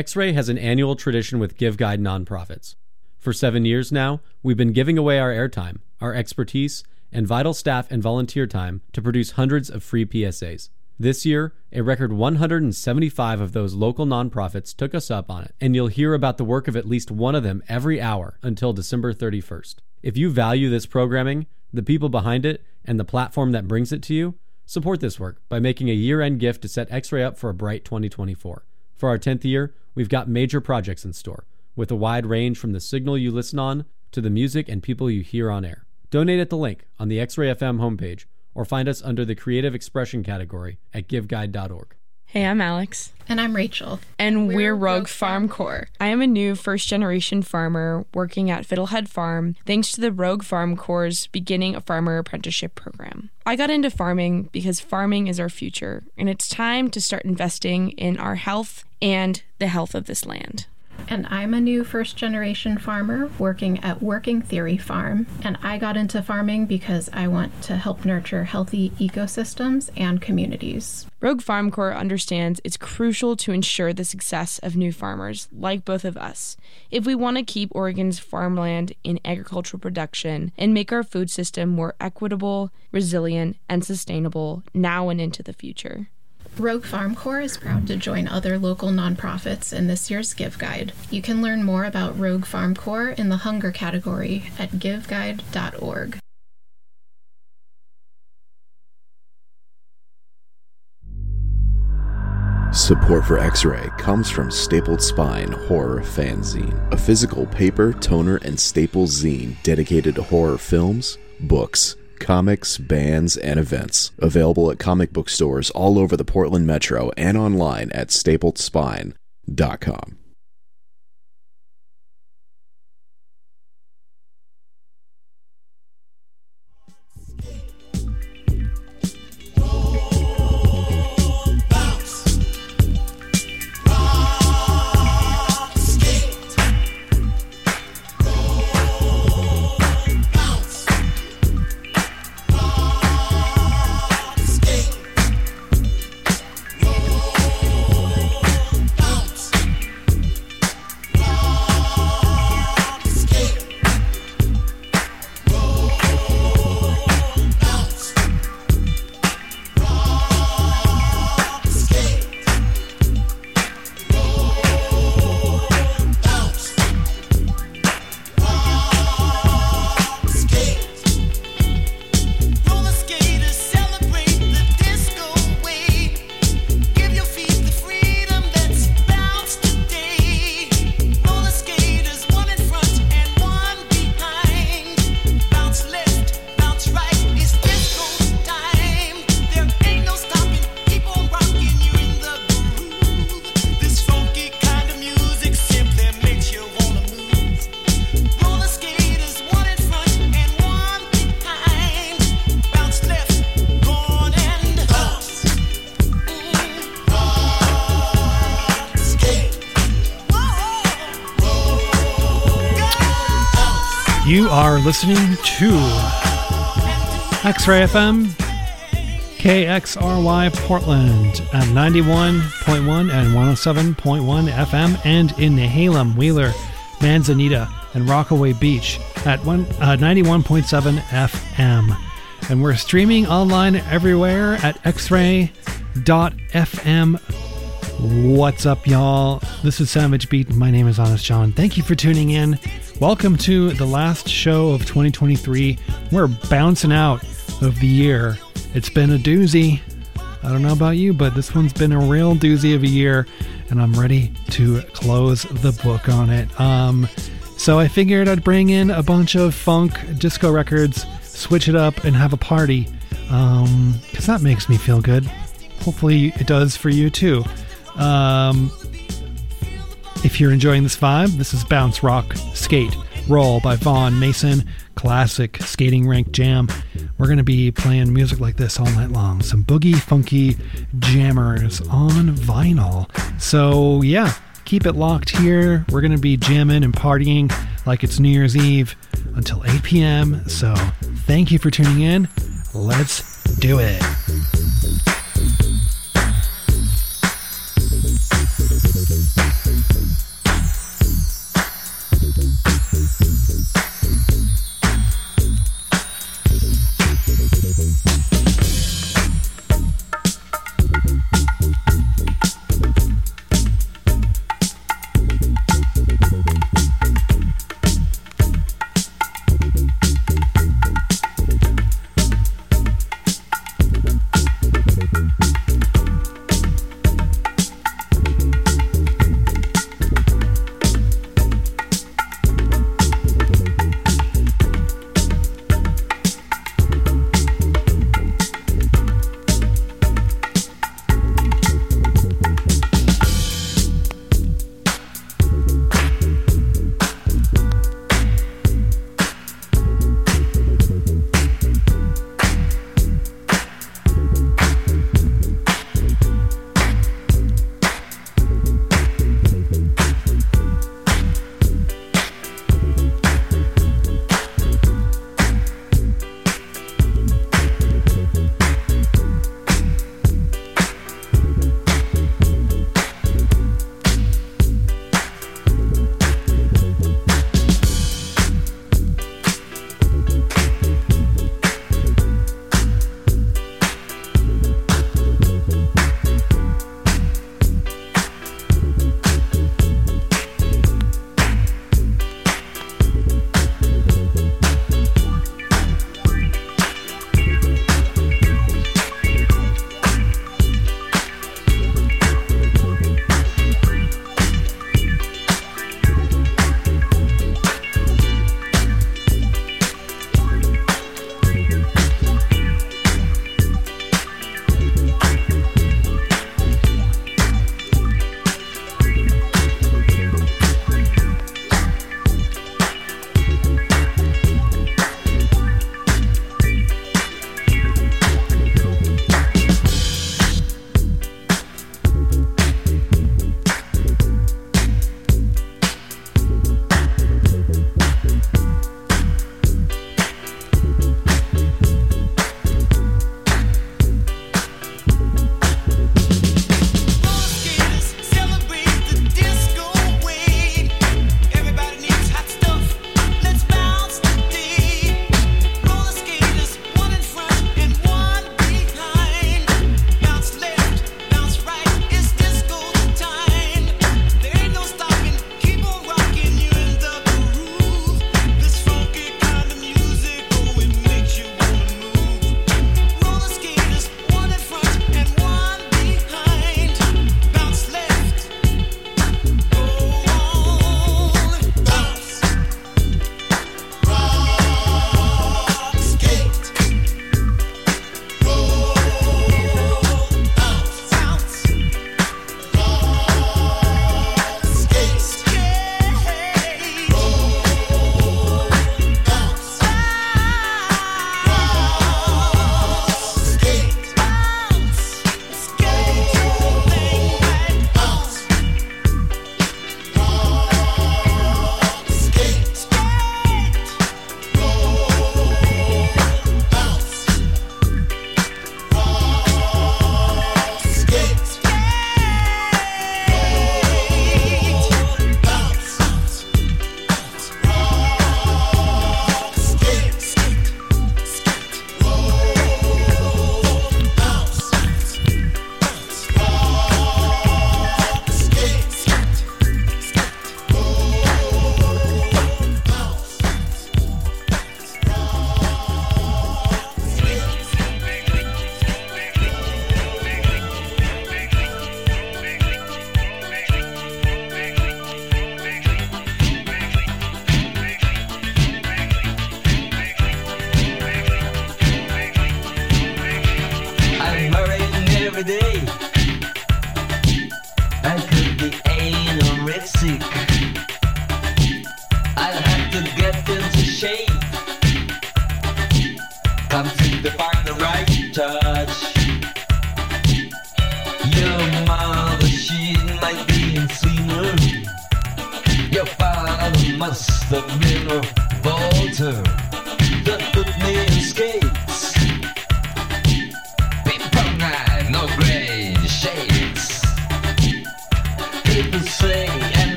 X Ray has an annual tradition with Give Guide nonprofits. For seven years now, we've been giving away our airtime, our expertise, and vital staff and volunteer time to produce hundreds of free PSAs. This year, a record 175 of those local nonprofits took us up on it, and you'll hear about the work of at least one of them every hour until December 31st. If you value this programming, the people behind it, and the platform that brings it to you, support this work by making a year end gift to set X Ray up for a bright 2024. For our 10th year, we've got major projects in store, with a wide range from the signal you listen on to the music and people you hear on air. Donate at the link on the X Ray FM homepage or find us under the Creative Expression category at giveguide.org. Hey, I'm Alex. And I'm Rachel. And we're, we're Rogue, Rogue Farm Corps. I am a new first generation farmer working at Fiddlehead Farm thanks to the Rogue Farm Corps' beginning a farmer apprenticeship program. I got into farming because farming is our future, and it's time to start investing in our health and the health of this land. And I'm a new first generation farmer working at Working Theory Farm. And I got into farming because I want to help nurture healthy ecosystems and communities. Rogue Farm Corps understands it's crucial to ensure the success of new farmers, like both of us, if we want to keep Oregon's farmland in agricultural production and make our food system more equitable, resilient, and sustainable now and into the future. Rogue Farm Corps is proud to join other local nonprofits in this year's Give Guide. You can learn more about Rogue Farm Corps in the hunger category at giveguide.org. Support for X Ray comes from Stapled Spine Horror Fanzine, a physical paper, toner, and staple zine dedicated to horror films, books, comics, bands, and events. Available at comic book stores all over the Portland metro and online at stapledspine.com. listening to X Ray FM, KXRY Portland at 91.1 and 107.1 FM, and in Nehalem, Wheeler, Manzanita, and Rockaway Beach at one, uh, 91.7 FM. And we're streaming online everywhere at xray.fm. What's up, y'all? This is Savage Beat. My name is Honest John. Thank you for tuning in. Welcome to the last show of 2023. We're bouncing out of the year. It's been a doozy. I don't know about you, but this one's been a real doozy of a year, and I'm ready to close the book on it. Um, so I figured I'd bring in a bunch of funk disco records, switch it up, and have a party. Um, because that makes me feel good. Hopefully, it does for you too. Um, if you're enjoying this vibe, this is Bounce Rock Skate Roll by Vaughn Mason, classic skating rink jam. We're going to be playing music like this all night long. Some boogie, funky jammers on vinyl. So, yeah, keep it locked here. We're going to be jamming and partying like it's New Year's Eve until 8 p.m. So, thank you for tuning in. Let's do it.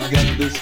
I've got this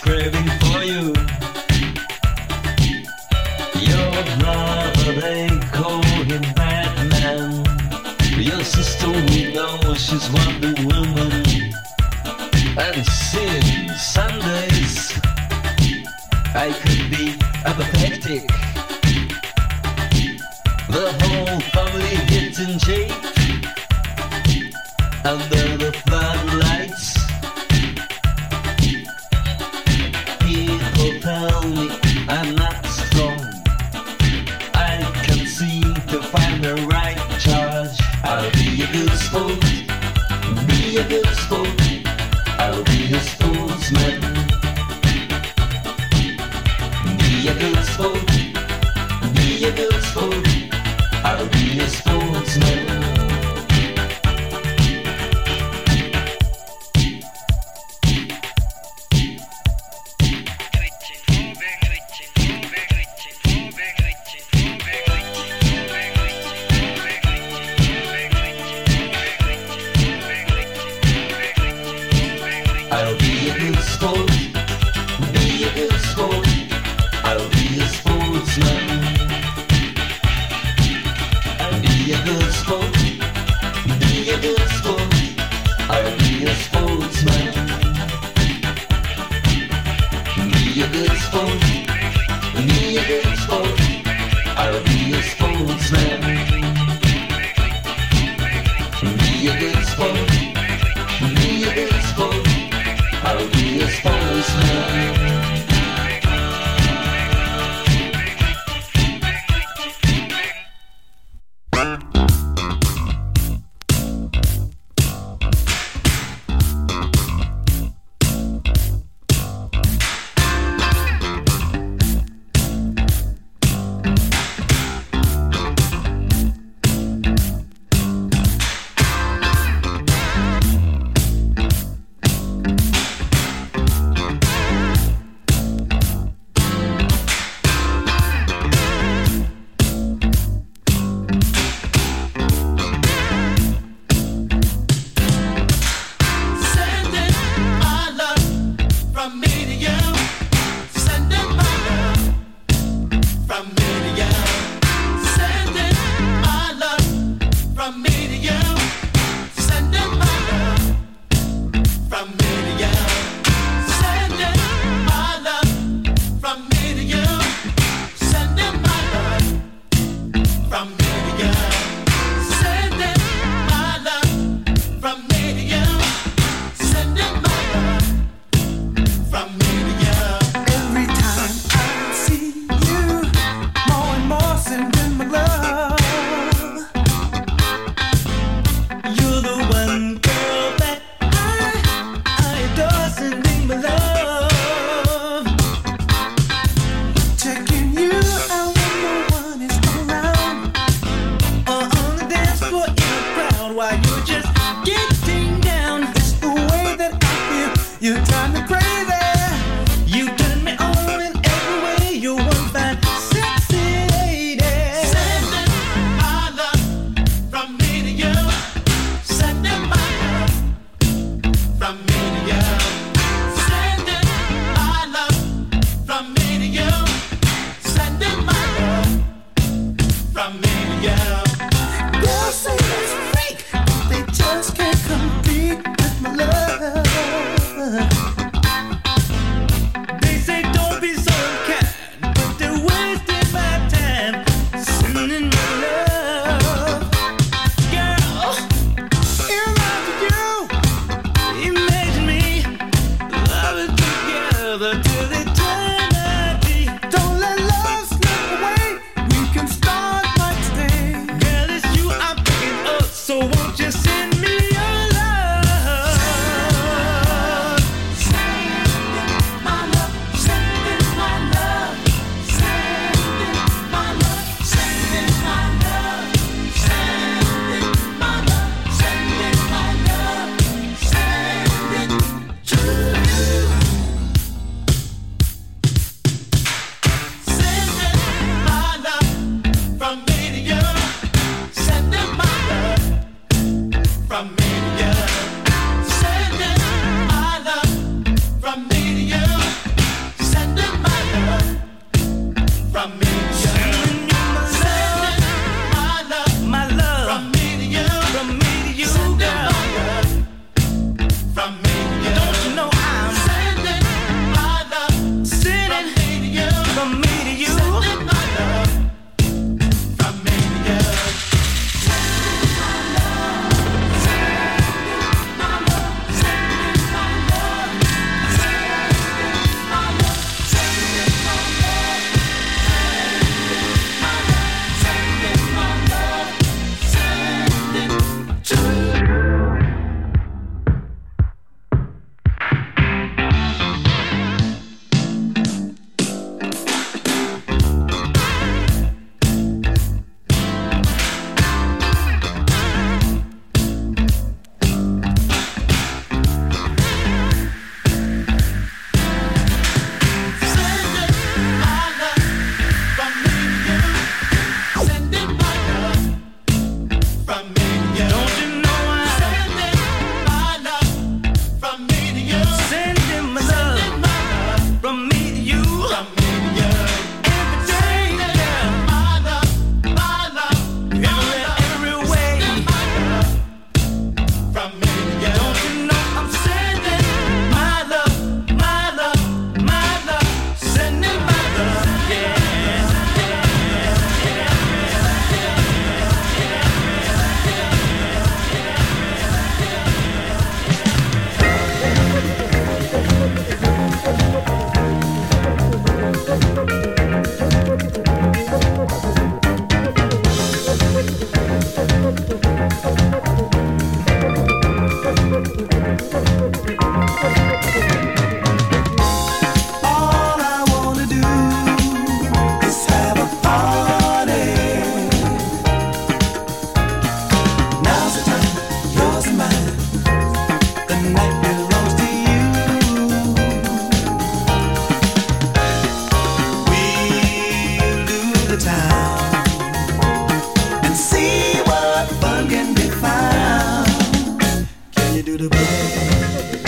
No hay.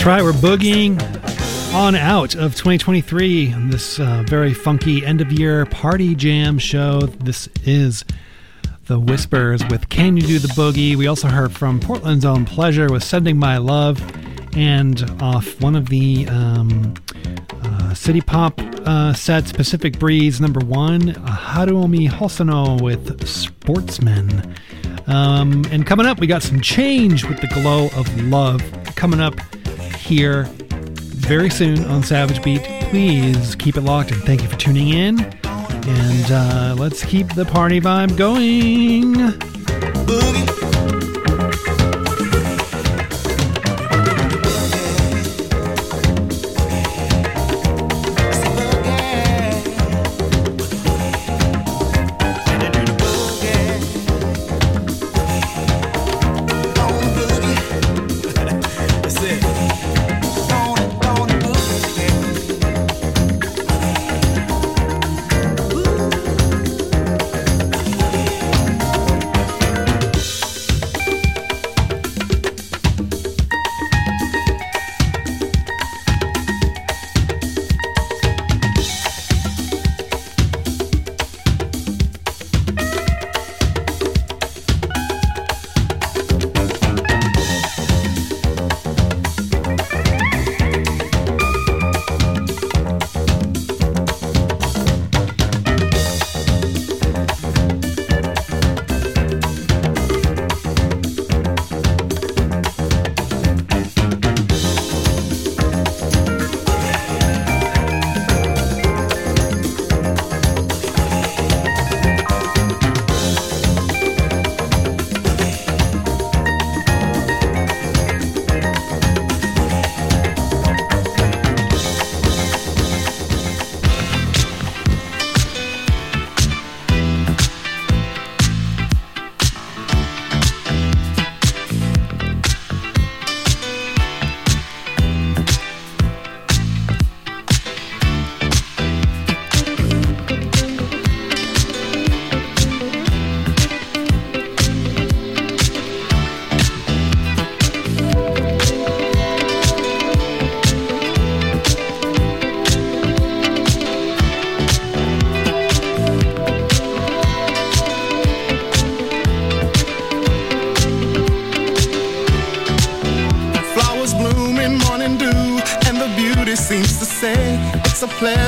That's right, we're boogieing on out of 2023. This uh, very funky end of year party jam show. This is The Whispers with Can You Do the Boogie? We also heard from Portland's Own Pleasure with Sending My Love, and off one of the um, uh, city pop uh, sets, Pacific Breeze number one, Haruomi Hosono with Sportsman. Um, and coming up, we got some change with the glow of love coming up here very soon on Savage Beat. Please keep it locked and thank you for tuning in. And uh, let's keep the party vibe going. Boogie.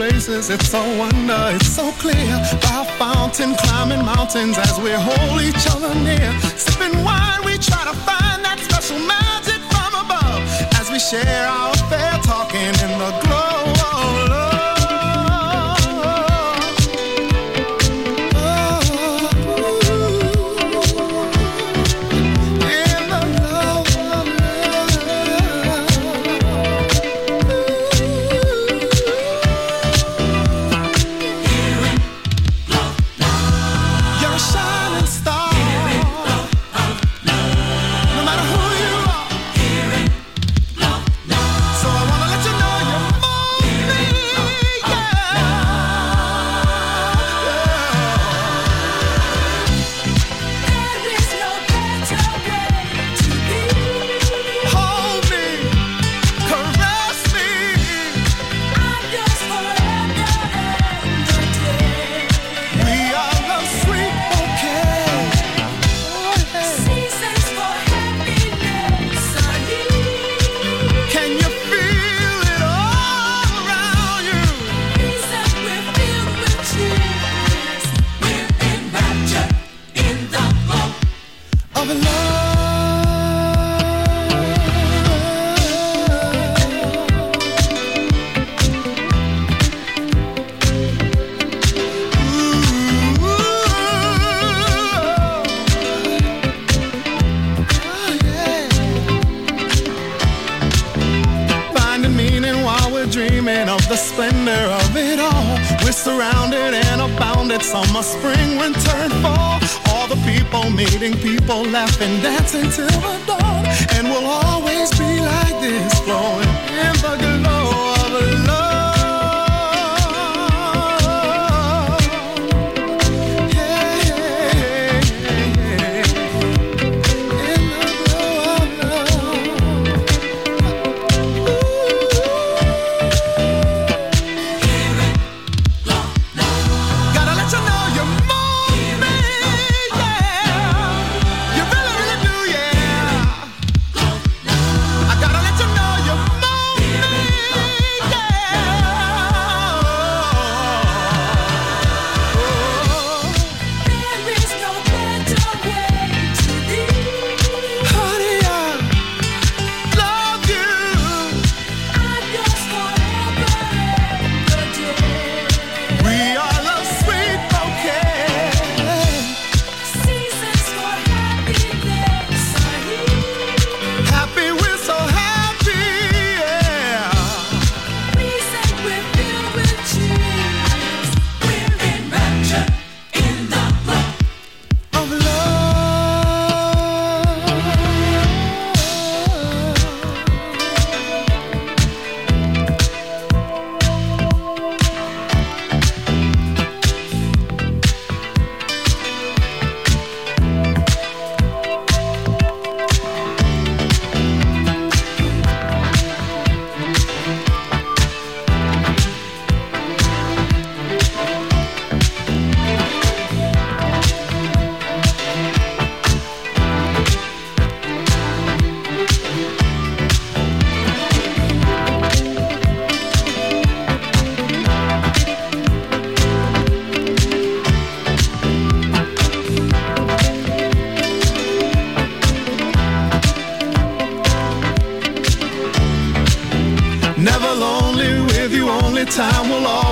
Places, it's a wonder, it's so clear. By a fountain, climbing mountains as we hold each other near. Sipping wine, we try to find that special magic from above. As we share our laughing,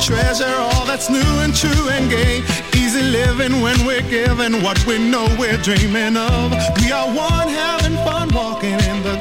treasure all that's new and true and gay. Easy living when we're given what we know we're dreaming of. We are one having fun walking in the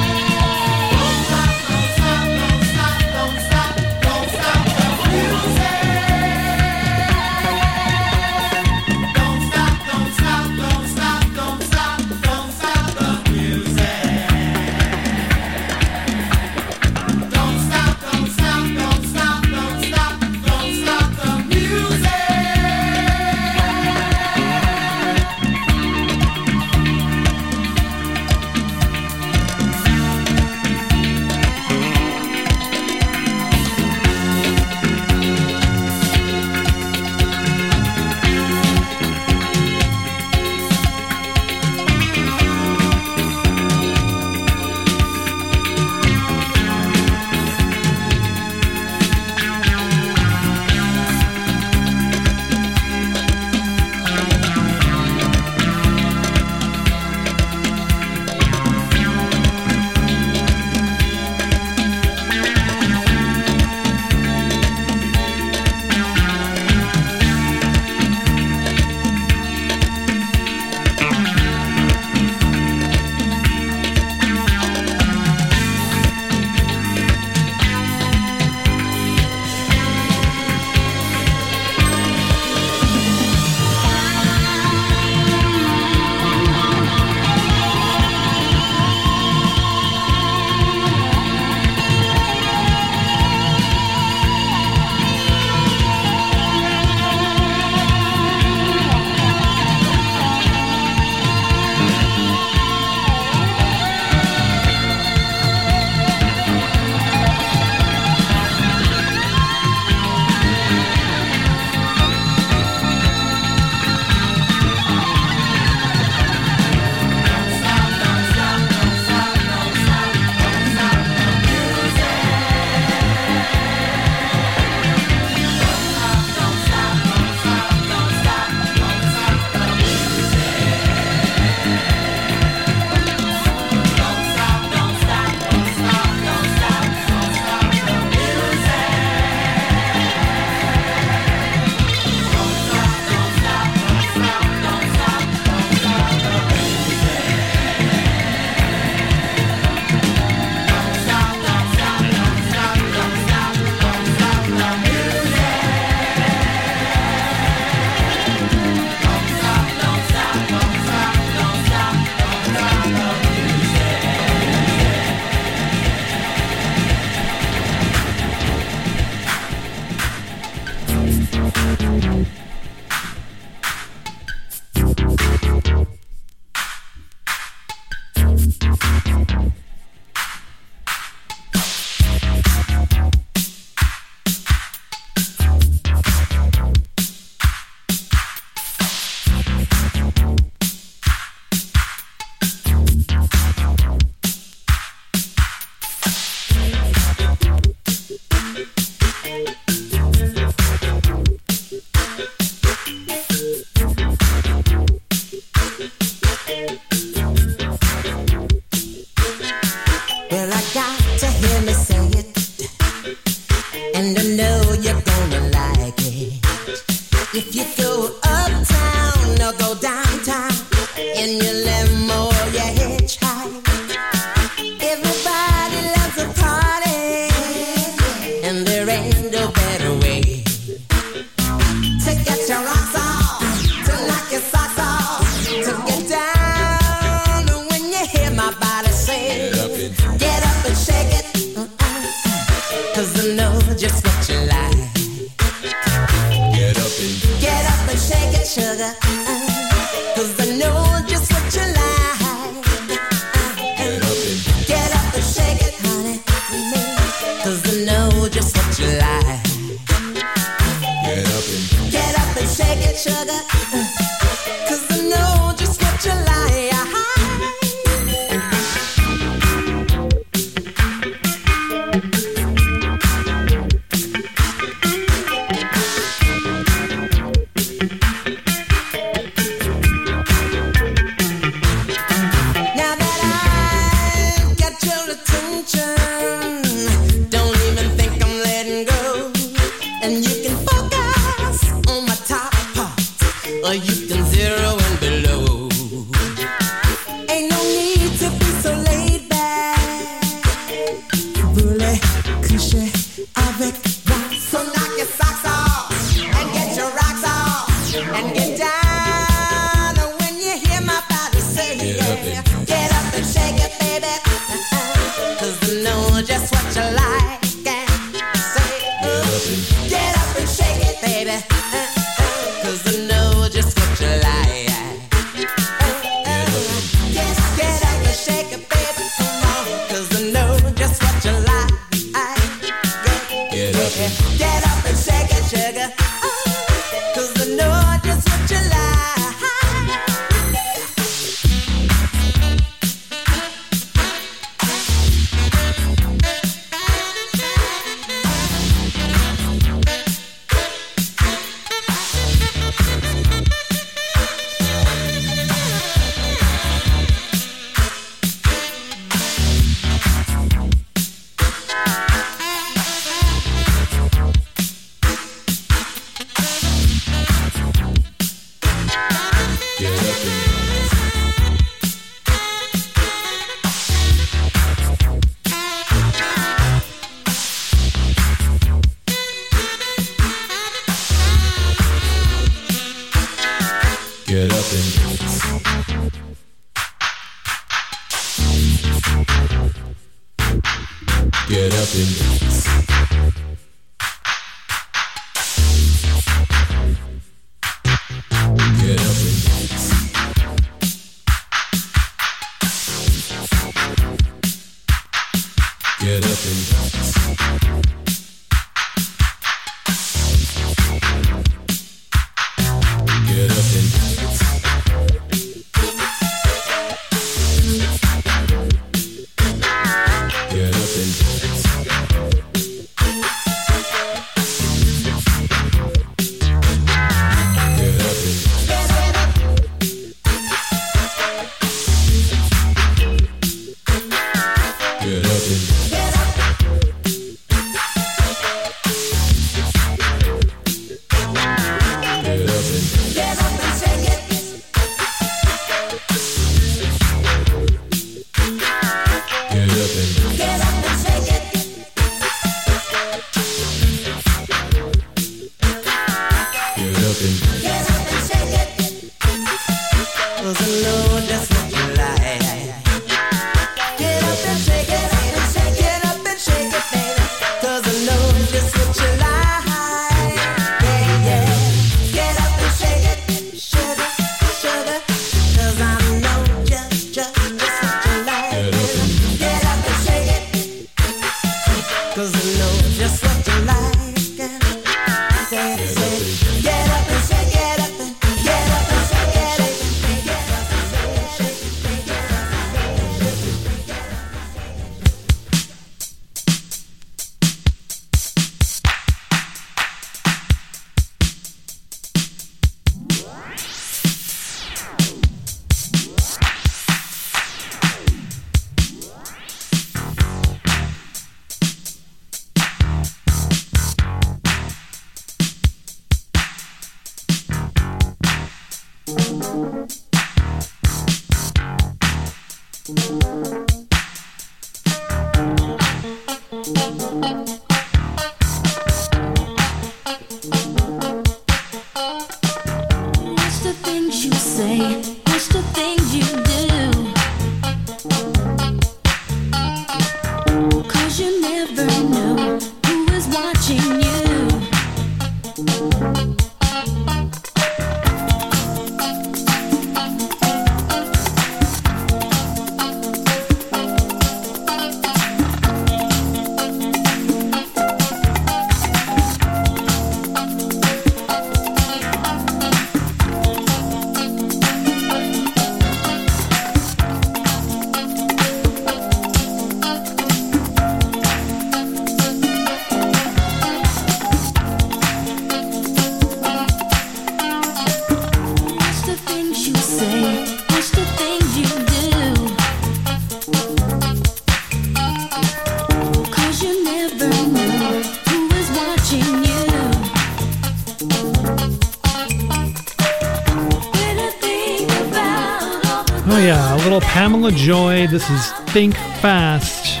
Pamela Joy. This is Think Fast.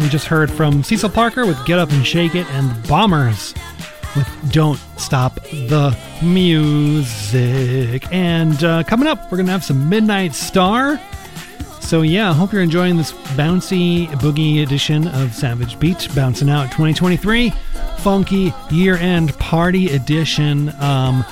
We just heard from Cecil Parker with Get Up and Shake It and Bombers with Don't Stop the Music. And uh, coming up, we're going to have some Midnight Star. So, yeah, I hope you're enjoying this bouncy boogie edition of Savage Beat, bouncing out 2023, funky year end party edition. Um,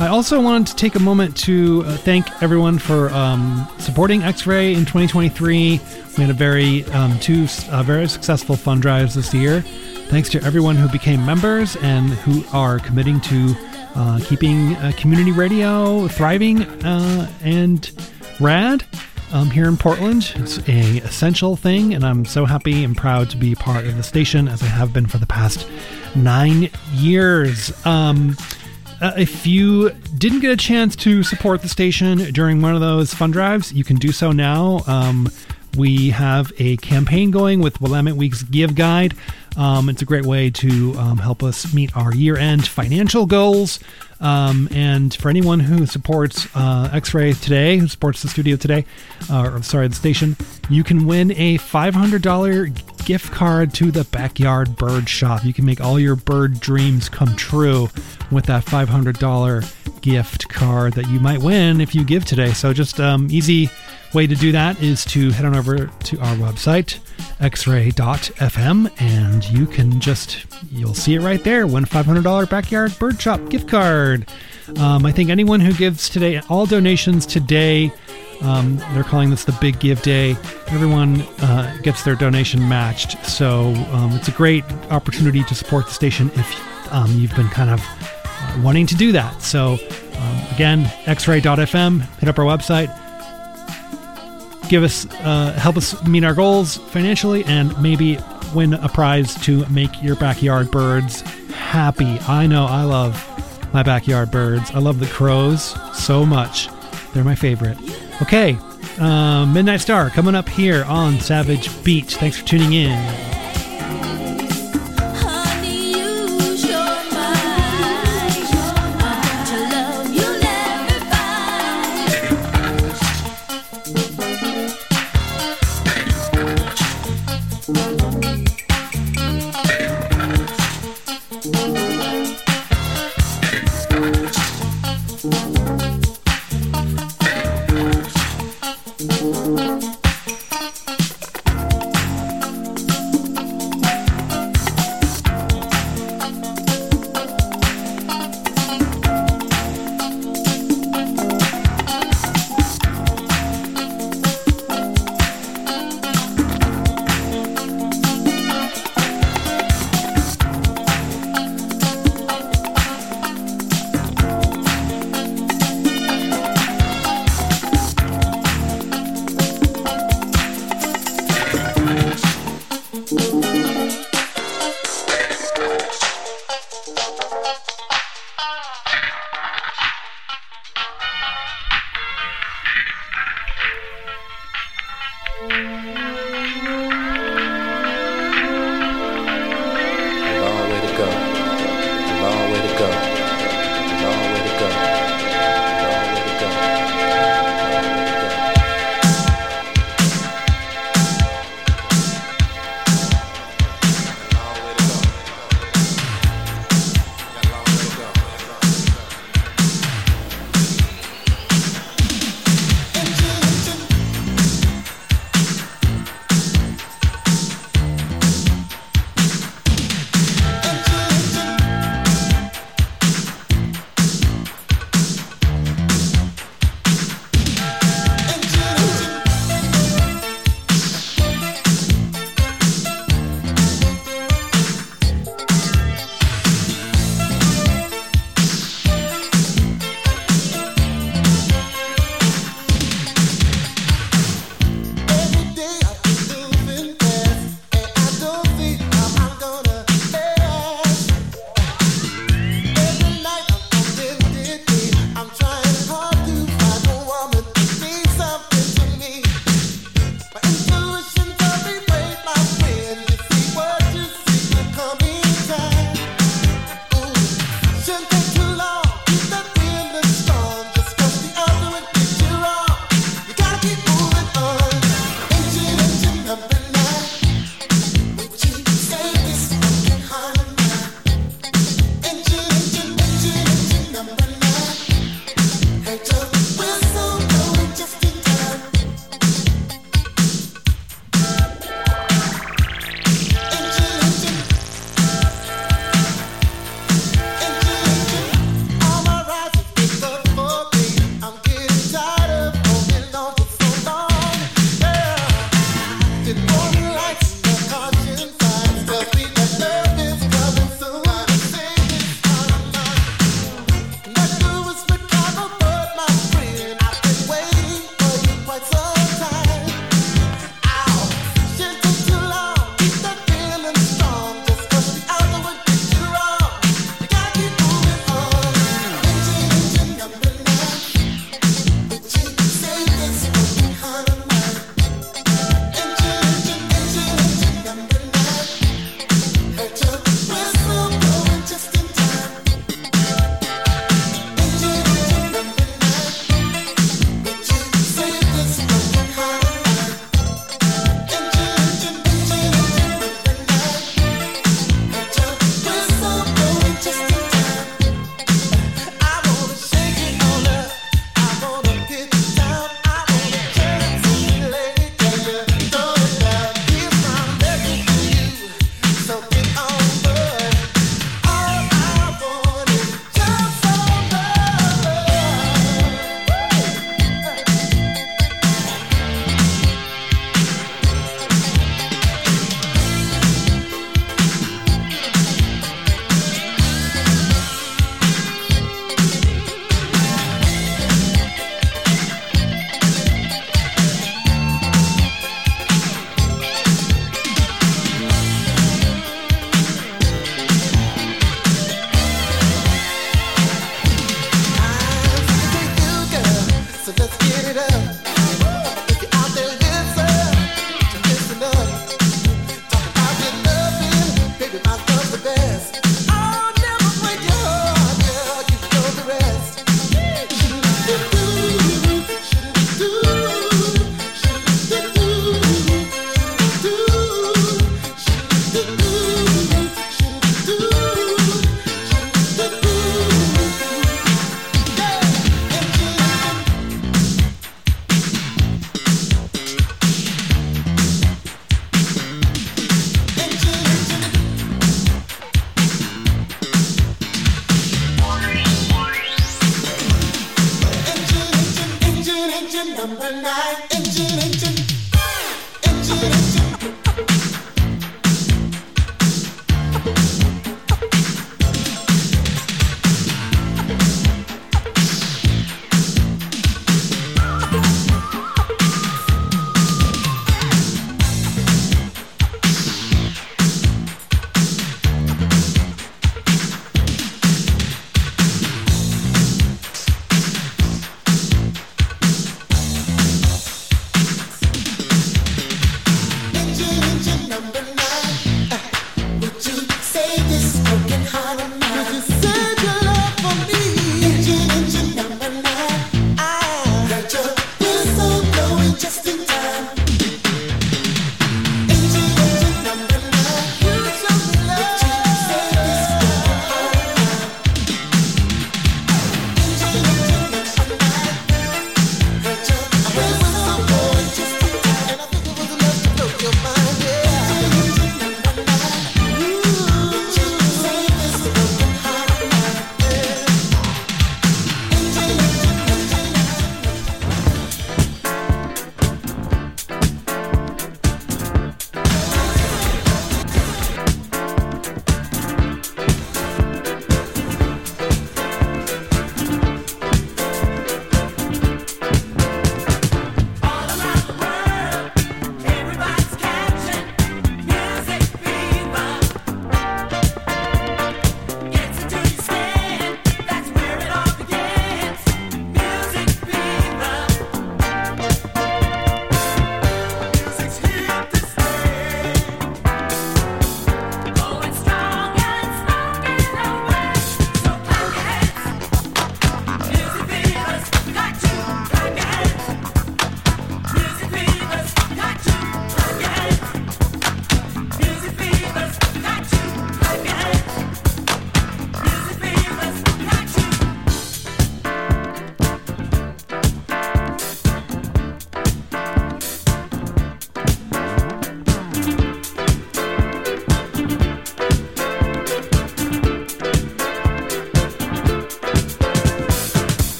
I also wanted to take a moment to uh, thank everyone for um, supporting X Ray in 2023. We had a very um, two uh, very successful fund drives this year. Thanks to everyone who became members and who are committing to uh, keeping uh, community radio thriving uh, and rad um, here in Portland. It's a essential thing, and I'm so happy and proud to be part of the station as I have been for the past nine years. Um, uh, if you didn't get a chance to support the station during one of those fund drives, you can do so now. Um, we have a campaign going with Willamette Week's Give Guide. Um, it's a great way to um, help us meet our year end financial goals. Um, and for anyone who supports uh, X Ray today, who supports the studio today, uh, or sorry, the station, you can win a $500 gift card to the Backyard Bird Shop. You can make all your bird dreams come true with that $500 gift card that you might win if you give today. So just um, easy way to do that is to head on over to our website xray.fm and you can just you'll see it right there win $500 backyard bird shop gift card um, i think anyone who gives today all donations today um, they're calling this the big give day. Everyone uh, gets their donation matched. So um, it's a great opportunity to support the station if um, you've been kind of uh, wanting to do that. So um, again xray.fm hit up our website. Give us uh, help us meet our goals financially and maybe win a prize to make your backyard birds happy. I know i love my backyard birds. I love the crows so much. They're my favorite okay uh, midnight star coming up here on savage beat thanks for tuning in